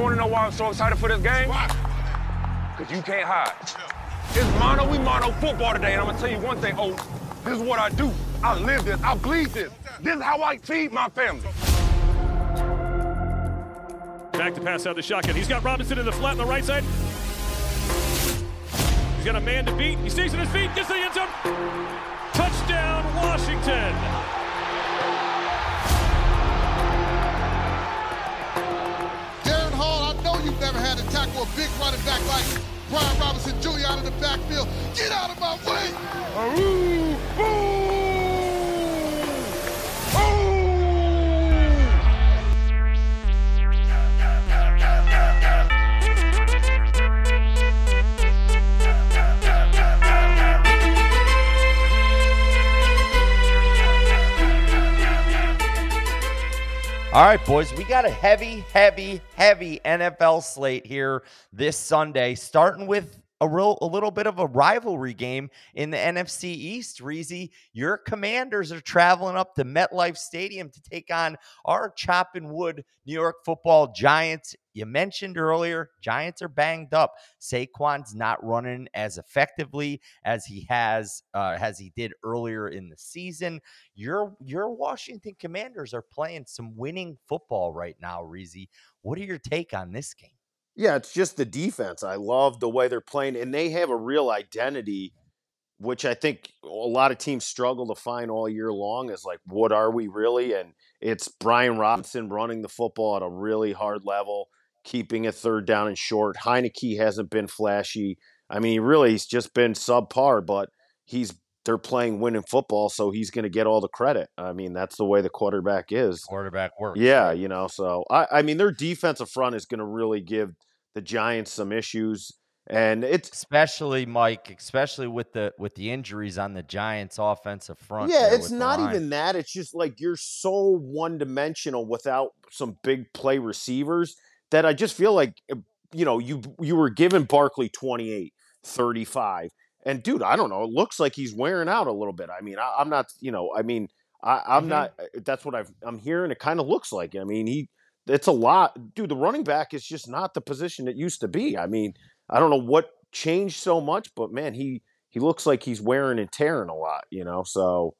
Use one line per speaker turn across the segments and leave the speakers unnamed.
Y'all want to know why I'm so excited for this game?
Why?
Because you can't hide. It's mono, we mono football today, and I'm going to tell you one thing, oh, this is what I do. I live this. I bleed this. This is how I feed my family.
Back to pass out the shotgun. He's got Robinson in the flat on the right side. He's got a man to beat. He stays on his feet, gets to the end zone. Touchdown, Washington.
Tackle a big running back like Brian Robinson Jr. out of the backfield. Get out of my way!
Ooh, boom!
All right, boys, we got a heavy, heavy, heavy NFL slate here this Sunday, starting with a real a little bit of a rivalry game in the NFC East. Reezy, your commanders are traveling up to MetLife Stadium to take on our chopping wood New York football giants. You mentioned earlier, Giants are banged up. Saquon's not running as effectively as he has uh, as he did earlier in the season. Your your Washington Commanders are playing some winning football right now, Reezy. What are your take on this game?
Yeah, it's just the defense. I love the way they're playing, and they have a real identity, which I think a lot of teams struggle to find all year long. Is like, what are we really? And it's Brian Robinson running the football at a really hard level, keeping a third down and short. Heinicke hasn't been flashy. I mean, he really he's just been subpar, but he's they're playing winning football, so he's going to get all the credit. I mean, that's the way the quarterback is.
Quarterback works.
Yeah, you know, so I, I mean, their defensive front is going to really give the Giants some issues, and it's
especially Mike, especially with the with the injuries on the Giants' offensive front.
yeah, it's not even that. It's just like you're so one dimensional without some big play receivers that I just feel like uh, you know you you were given Barkley 28, 35. And dude, I don't know. It looks like he's wearing out a little bit. I mean, I, I'm not, you know, I mean, I, I'm
Mhm.
not. uh, That's what I've, I'm hearing. It kind of looks like. I mean, he, it's a lot, dude. The running back is just not the position it used to be. I mean, I don't know what changed so much, but man, he he looks like he's wearing and tearing a lot. You know, so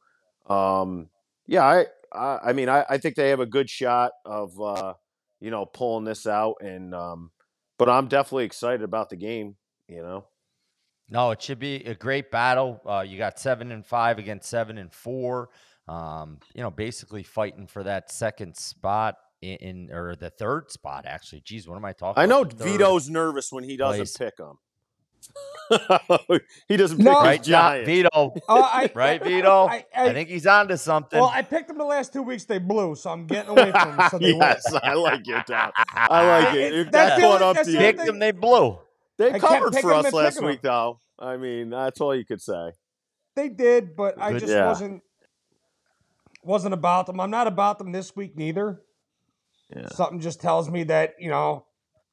um, yeah, I, I, I mean, I, I think they have a good shot of, uh, you know, pulling this out, and um, but I'm definitely excited about the game. You know.
No, it should be a great battle. Uh, you got seven and five against seven and four. Um, you know, basically fighting for that second spot in, in or the third spot. Actually, geez, what am I talking?
I know
about?
Vito's nervous when he doesn't
place.
pick them. he doesn't pick
No.
right, not
Giants.
Vito.
Oh, I,
Right, Vito.
I,
I,
I,
think he's onto something.
well, I picked them the last two weeks. They blew, so I'm getting away from them. So they
yes,
win.
I like it, Doc. I like it.
It-
It
that's the
caught up
that's
to
the
you.
picked them, they blew.
They covered for us last
picking
week, though. I mean, that's all you could say.
They did, but I
Good-
just
Yeah.
wasn't wasn't about them. I'm not about them this week neither.
Yeah.
Something just tells me that you know,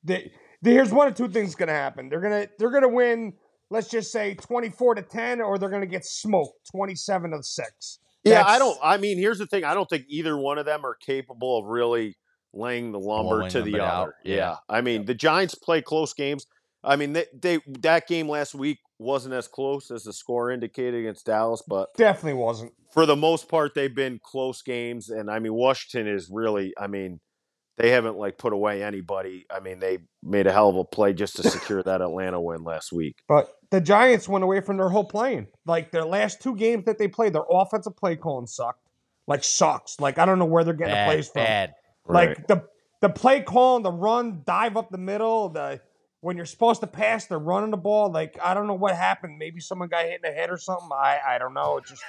they, they- here's one of two things going to happen. They're gonna they're gonna win. Let's just say 24 to 10, or they're gonna get smoked 27 to six.
Yeah, I don't. I mean, here's the thing. I don't think either one of them are capable of really laying the lumber
Blowing
to the other.
yeah.
Yeah. I mean, the Giants play close games. I mean, they, they that game last week wasn't as close as the score indicated against Dallas, but
Definitely wasn't.
for the most part, they've been close games. And I mean, Washington is really. I mean, they haven't like put away anybody. I mean, they made a hell of a play just to secure that Atlanta win last week.
But the Giants went away from their whole playing. Like their last two games that they played, their offensive play calling sucked. Like sucks. Like I don't know where they're getting the plays from.
bad.
Like the the play calling, the run, dive up the middle, the when you're supposed to pass, they're running the ball. Like I don't know what happened. Maybe someone got hit in the head or something. I I don't know. It's just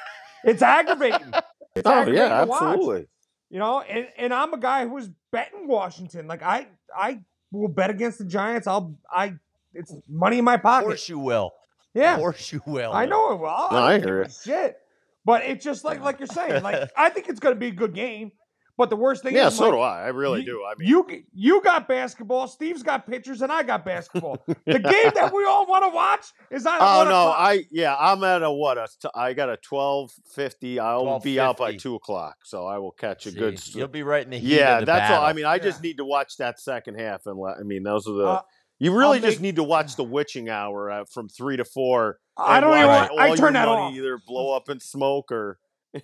it's aggravating. It's
Oh
aggravating
yeah,
to watch.
absolutely.
You know, and, and I'm a guy who's betting Washington. Like I I will bet against the Giants. I'll I it's money in my pocket.
Of course you will.
Yeah.
Of course you will.
I know it will.
No, I
don't
hear
give a Shit. But it's just like like you're saying. Like I think it's going to be a good game. But the worst thing
Yeah,
is,
so
Mike,
do I. I really
you,
do. I mean,
you you got basketball. Steve's got pitchers, and I got basketball. the game that we all want to watch is on.
Oh no,
o'clock.
I yeah, I'm at a what? A t- I got a twelve fifty. I'll be out by two o'clock, so I will catch a
See,
good. s-
You'll be right in the heat.
Yeah,
of the
that's all. I mean, I
Yeah.
just need to watch that second half, and let, I mean, those are the.
Uh,
you really
I'll
just
make-
need to watch the witching hour uh, from three to four.
I don't even.
watch
Want,
all
I
your
turn that
money
off.
Either blow up in smoke or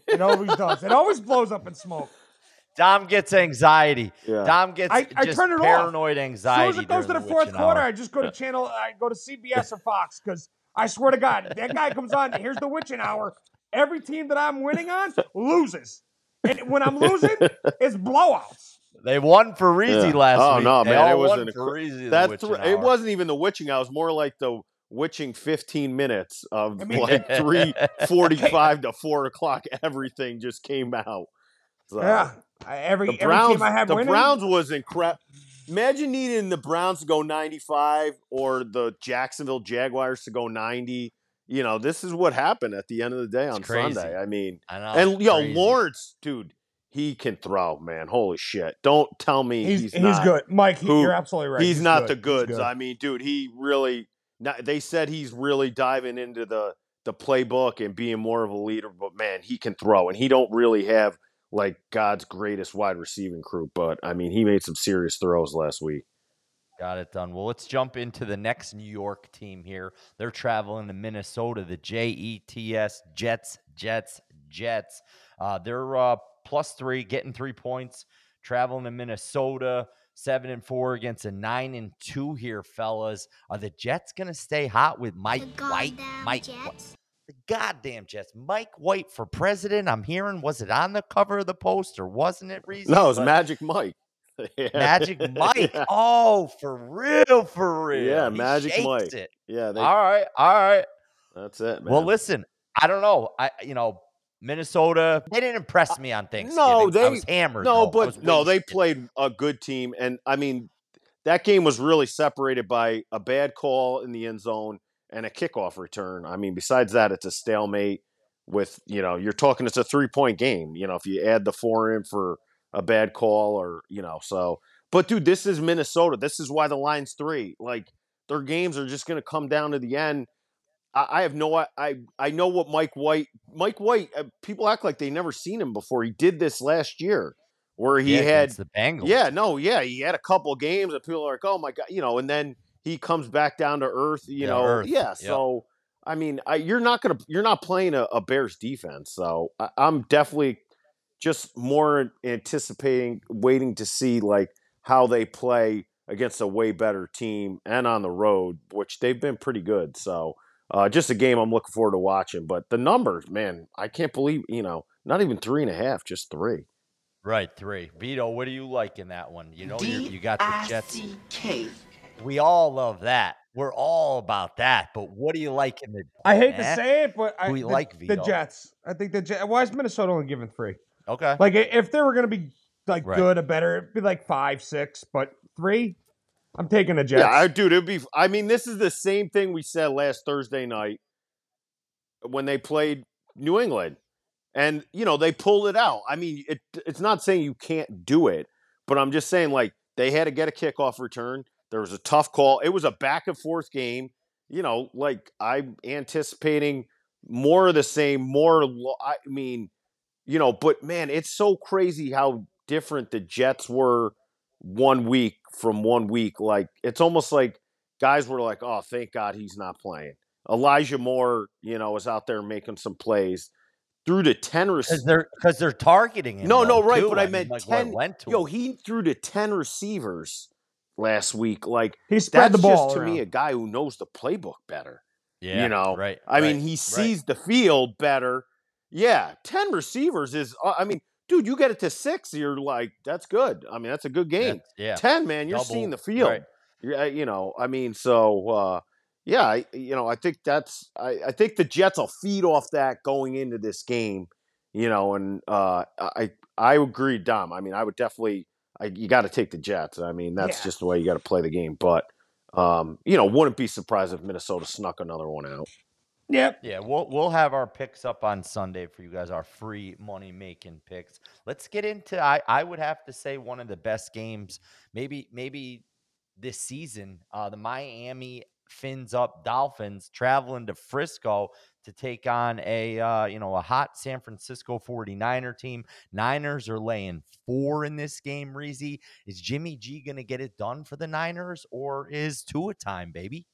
It always does. It always blows up in smoke.
Dom gets anxiety.
yeah.
Dom gets
I- I
just
turn it off.
paranoid
As
anxiety.
soon as it goes to the
during
fourth quarter,
hour.
I just go to channel. I go to CBS or Fox because I swear to God, that guy comes on. Here's the witching hour. Every team that I'm winning on loses, and when I'm losing, it's blowouts.
They won for Reezy
Yeah.
last
Oh,
week.
Oh no,
They
man, it was
won
an
for
incre-
Reezy. the
That's
witching
the, it
hour.
wasn't even the witching hour. It was more like the witching 15 minutes of
I mean-
like 345 to 4 o'clock. Everything just came out. So,
Yeah, I, every
The
every
Browns,
team I have
the
winning.
Browns was incredible. Imagine needing the Browns to go 95 or the Jacksonville Jaguars to go 90. You know, this is what happened at the end of the day on. Sunday. I mean,
I know.
and yo,
crazy.
Lawrence, dude, he can throw, man. Holy shit! Don't tell me
he's
he's,
he's,
not.
good, Mike. He,
who-
you're absolutely right.
He's, not
good.
the goods.
good.
I mean, dude, he really. Not, they said he's really diving into the the playbook and being more of a leader. But man, he can throw, and he don't really have like God's greatest wide receiving crew. But I mean, he made some serious throws last week.
Got it done. Well, let's jump into the next New York team here. They're traveling to Minnesota, the J E T S Jets, Jets, Jets. Uh, they're uh, plus three, getting three points, traveling to Minnesota, seven and four against a nine and two here, fellas. Are the Jets going to stay hot with Mike White? Mike, Wh-
Jets.
The goddamn Jets. Mike White for president. I'm hearing, was it on the cover of the poster? Wasn't it? Reason?
No, it's
But-
Magic Mike. Yeah.
Magic Mike.
yeah.
Oh, for real, for real.
Yeah,
He
Magic Mike.
It.
Yeah, they,
all right, all right.
that's it, man.
Well, listen, I don't know. I, you know, Minnesota. They didn't impress uh, me on Thanksgiving. I
they-
was hammered.
No,
though.
But no, they played a good team, and I mean, that game was really separated by a bad call in the end zone and a kickoff return. I mean, besides that, it's a stalemate. With you know, you're talking it's a three point game. You know, if you add the four in for a bad call, or you know, so. But dude, this is Minnesota. This is why the line's three. Like their games are just going to come down to the end. I, I have no. I I know what Mike White. Mike White. Uh, people act like they never seen him before. He did this last year, where he
Yeah,
had
the Bengals.
yeah, no, yeah, he had a couple games that people are like, oh my god, you know, and then he comes back down to earth, you
Yeah,
know,
earth,
yeah.
yep.
So I mean, I, you're not gonna, you're not playing a, a Bears defense, so I, I'm definitely just more anticipating, waiting to see like how they play against a way better team and on the road, which they've been pretty good. So uh, just a game I'm looking forward to watching. But the numbers, man, I can't believe, you know, not even three and a half, just three.
Right, three. Vito, what do you like in that one? You know, you you got the Jets. We all love that. We're all about that. But what do you like in the?
I hate to say it, but I,
you
the,
like,
the
Vito?
Jets. I think the Jets. Why is Minnesota only giving three?
Okay.
Like if they were going to be like
Right.
good or better, it'd be like five, six. But three, I'm taking the Jets.
Yeah, I, dude, it'd be. I mean, this is the same thing we said last Thursday night when they played New England, and you know they pulled it out. I mean, it, it's not saying you can't do it, but I'm just saying like they had to get a kickoff return. There was a tough call. It was a back and forth game. You know, like I'm anticipating more of the same. More, I mean, you know, but man, it's so crazy how different the Jets were one week from one week. Like it's almost like guys were like, "Oh, thank God he's not playing." Elijah Moore, you know, was out there making some plays. Threw to ten receivers.
they're because they're targeting him.
No, no, right,
too.
but I
mean,
meant
like,
10
went to
Yo, he threw to ten receivers last week. Like
he spread
that's
the ball
just to
around.
me a guy who knows the playbook better.
Yeah,
you know,
right.
I mean,
right,
he
right.
sees the field better. Yeah, ten receivers is. uh, I mean, dude, you get it to six, you're like, that's good. I mean, that's a good game.
That's- yeah.
Ten, man, you're
Double,
seeing the field.
right.
Yeah, you know, I mean, so uh, yeah, I, you know, I think that's. I, I think the Jets will feed off that going into this game. You know, and uh, I I agree, Dom. I mean, I would definitely. I, you got to take the Jets. I mean, that's
Yeah.
just the way you got to play the game. But um, you know, wouldn't be surprised if Minnesota snuck another one out.
Yep.
Yeah, we'll we'll have our picks up on Sunday for you guys, our free money making picks. Let's get into I I would have to say one of the best games, maybe maybe this season. Uh the Miami fins up Dolphins traveling to Frisco to take on a uh, you know a hot San Francisco 49er team. Niners are laying four in this game, Reezy. Is Jimmy G gonna get it done for the Niners or is two Tua time, baby?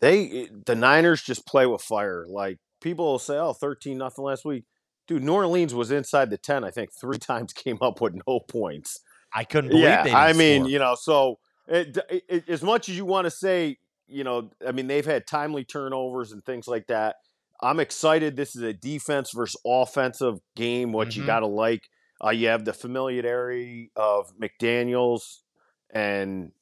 They eh, the Niners just play with fire. Like people will say, "Oh, 13 nothing last week." Dude, New Orleans was inside the 10, I think, 3 times came up with no points.
I couldn't believe
Yeah, I mean,
score.
you know, so it, it- as much as you want to say, you know, I mean, they've had timely turnovers and things like that. I'm excited. This is a defense versus offensive game, what you
Mhm.
got to like. Uh, you have the familiarity of McDaniels and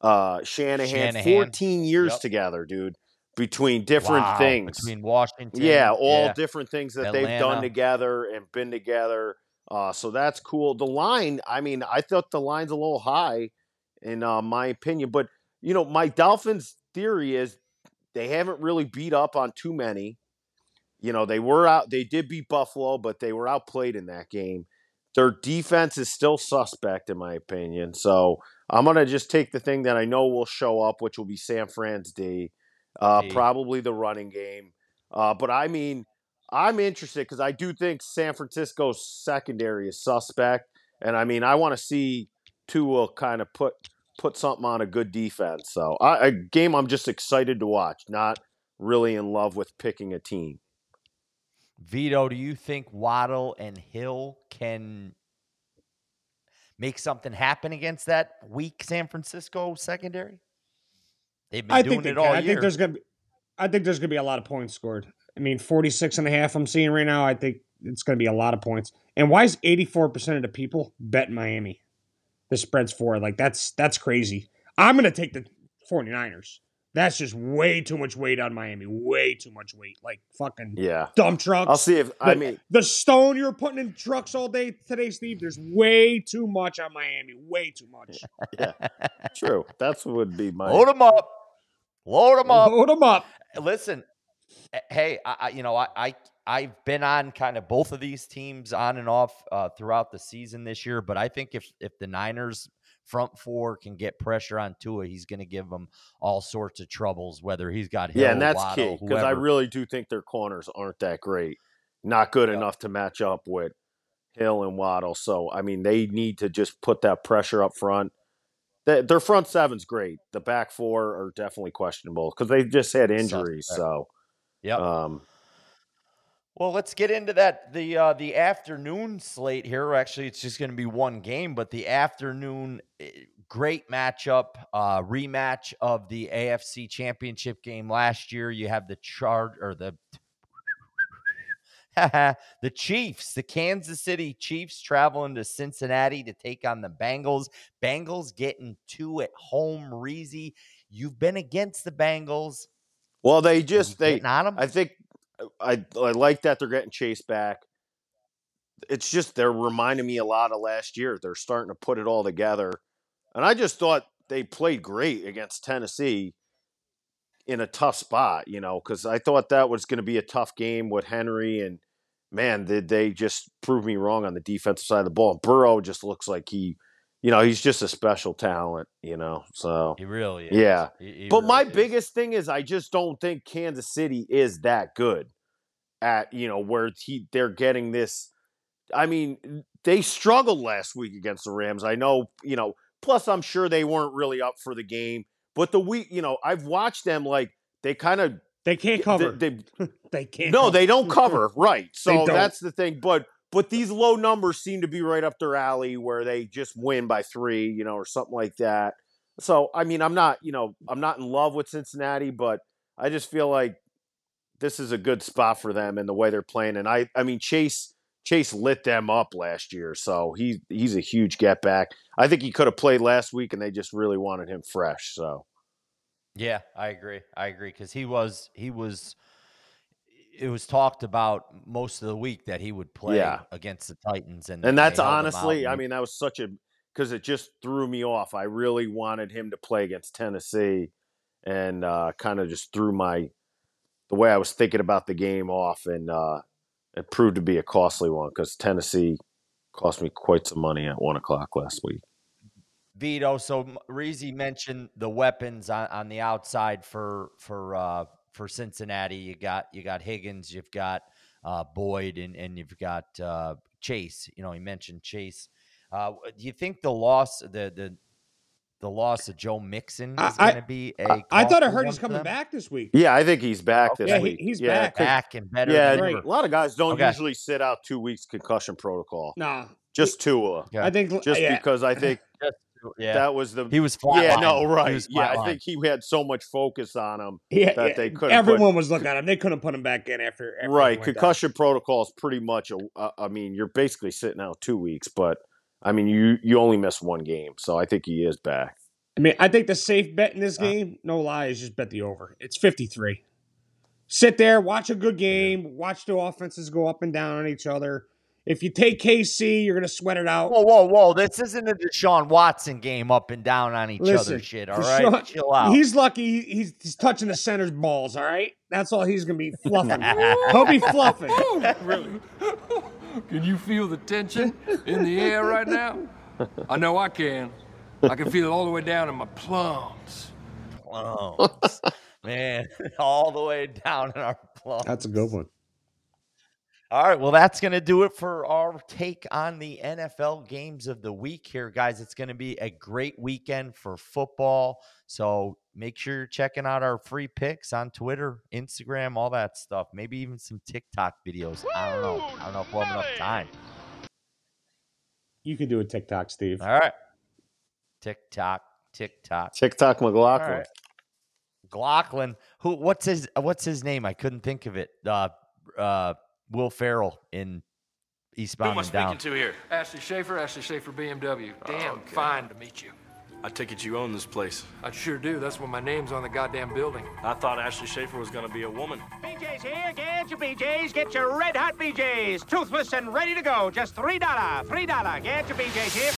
uh, Shanahan,
Shanahan.
14 years
Yep.
together, dude, between different
Wow,
things.
between Washington.
Yeah, all
yeah.
different things that they've done together and been together. Uh, so that's cool. The line, I mean, I thought the line's a little high, in uh, my opinion. But you know, my Dolphins theory is they haven't really beat up on too many. You know, they were out. They did beat Buffalo, but they were outplayed in that game. Their defense is still suspect, in my opinion. So I'm gonna just take the thing that I know will show up, which will be San Fran's D, uh, probably the running game. Uh, but I mean, I'm interested because I do think San Francisco's secondary is suspect, and I mean, I want to see Tua kind of put put something on a good defense. So I, a game I'm just excited to watch, not really in love with picking a team.
Vito, do you think Waddle and Hill can make something happen against that weak San Francisco secondary? They've been
I
doing
think they
it
can.
all
I think there's gonna be I think there's gonna be a lot of points scored. I mean 46 and a half I'm seeing right now. I think it's gonna be a lot of points. And why is 84% of the people bet Miami? The spread's four. Like that's that's crazy. I'm gonna take the 49ers. That's just way too much weight on Miami. Way too much weight. Like fucking
Yeah,
dump trucks.
I'll see if I mean
the stone you're putting in trucks all day today, Steve. There's way too much on Miami. Way too much.
yeah, true. That's what would be my
Load them up. Load them up.
Load them up.
Listen, eh, hey, I, I you know I, I I've been on kind of both of these teams on and off uh, throughout the season this year, but I think if if the Niners front four can get pressure on Tua, he's going to give them all sorts of troubles. Whether he's got Hill,
Yeah, and that's
Waddle,
key because I really do think their corners aren't that great. Not good enough to match up with Hill and Waddle. So, I mean, they need to just put that pressure up front. Their their front seven's great. The back four are definitely questionable because they've just had injuries. So,
yeah.
um,
Well, let's get into that the uh, the afternoon slate here. Actually, it's just going to be one game, but the afternoon eh, great matchup, uh, rematch of the AFC Championship game last year. You have the charge or the the Chiefs, the Kansas City Chiefs traveling to Cincinnati to take on the Bengals. Bengals getting two at home. Reezy, you've been against the Bengals.
well, they just they
getting on 'em?
I think I I like that they're getting Chase back. It's just they're reminding me a lot of last year. They're starting to put it all together, and I just thought they played great against Tennessee in a tough spot. You know, because I thought that was going to be a tough game with Henry, and man, did they just prove me wrong on the defensive side of the ball. Burrow just looks like he, you know, he's just a special talent. You know, so
he really is.
yeah.
He- he
But my
is.
biggest thing is I just don't think Kansas City is that good at, you know, where he they're getting this I mean, they struggled last week against the Rams. I know, you know, plus I'm sure they weren't really up for the game. But the week, you know, I've watched them like they kind of
They can't cover.
they,
They can't.
no,
cover.
they don't cover, right? So that's the thing. But but these low numbers seem to be right up their alley, where they just win by three, you know, or something like that. So I mean, I'm not, you know, I'm not in love with Cincinnati, but I just feel like this is a good spot for them and the way they're playing. And I, I mean, Chase Chase lit them up last year, so he he's a huge get back. I think he could have played last week, and they just really wanted him fresh. So
Yeah, I agree. I agree because he was he was. It was talked about most of the week that he would play
Yeah.
against the Titans, and
and that's
held him out,
honestly, I mean, that was such a because it just threw me off. I really wanted him to play against Tennessee, and uh, kind of just threw my the way I was thinking about the game off, and uh, it proved to be a costly one because Tennessee cost me quite some money at one o'clock last week.
Vito, so Reezy mentioned the weapons on, on the outside for for uh, for Cincinnati. You got you got Higgins, you've got uh, Boyd, and and you've got uh, Chase. You know, he mentioned Chase. Uh, do you think the loss the the the loss of Joe Mixon is
I-
going to be a?
I, I thought I heard he's coming back this week.
Yeah, I think he's back this
Yeah, he-
week.
he's
yeah,
back.
'cause-
back and better.
Yeah,
than
Right.
a lot of guys don't
Okay.
usually sit out two weeks concussion protocol.
Nah,
Just Tua.
Yeah.
I think
Just
yeah.
because I think
yeah,
that was the
he was flat.
yeah
flatlined.
no right
was
yeah I think he had so much focus on him
Yeah,
that
yeah,
they couldn't
Everyone was looking at him. They couldn't put him back in after. after
right
went down.
concussion protocol is pretty much a uh, I mean you're basically sitting out two weeks but I mean you you only miss one game so I think he is back
I mean, I think the safe bet in this game, no lie, is just bet the over. It's 53. Sit there, watch a good game, watch the offenses go up and down on each other. If you take KC, you're going to sweat it out.
Whoa, whoa, whoa! This isn't a Deshaun Watson game up and down on each
Listen,
other. Shit, all right,
Deshaun-
chill out.
He's lucky he's, he's touching the center's balls, all right? That's all he's going to be fluffing. He'll be fluffing.
Really? Can you feel the tension in the air right now? I know I can. I can feel it all the way down in my plums.
Plums. man, all the way down in our plums.
That's a good one.
All right, well, that's going to do it for our take on the NFL games of the week here, guys. It's going to be a great weekend for football. So make sure you're checking out our free picks on Twitter, Instagram, all that stuff. Maybe even some TikTok videos. I don't know. I don't know if we'll have enough time.
You can do a TikTok, Steve.
All right. TikTok, TikTok.
TikTok McLaughlin
All right. Glocklin. Who? What's his? What's his name? I couldn't think of it. Uh, uh, Will Ferrell in Eastbound and Down.
to here? Ashley Schaeffer, Ashley Schaeffer BMW. Damn, fine to meet you.
I take it you own this place.
I sure do. That's why my name's on the goddamn building.
I thought Ashley Schaeffer was gonna be a woman.
BJ's here. Get your BJ's. Get your red hot BJ's. Toothless and ready to go. Just $3. $3. Get your BJ's here.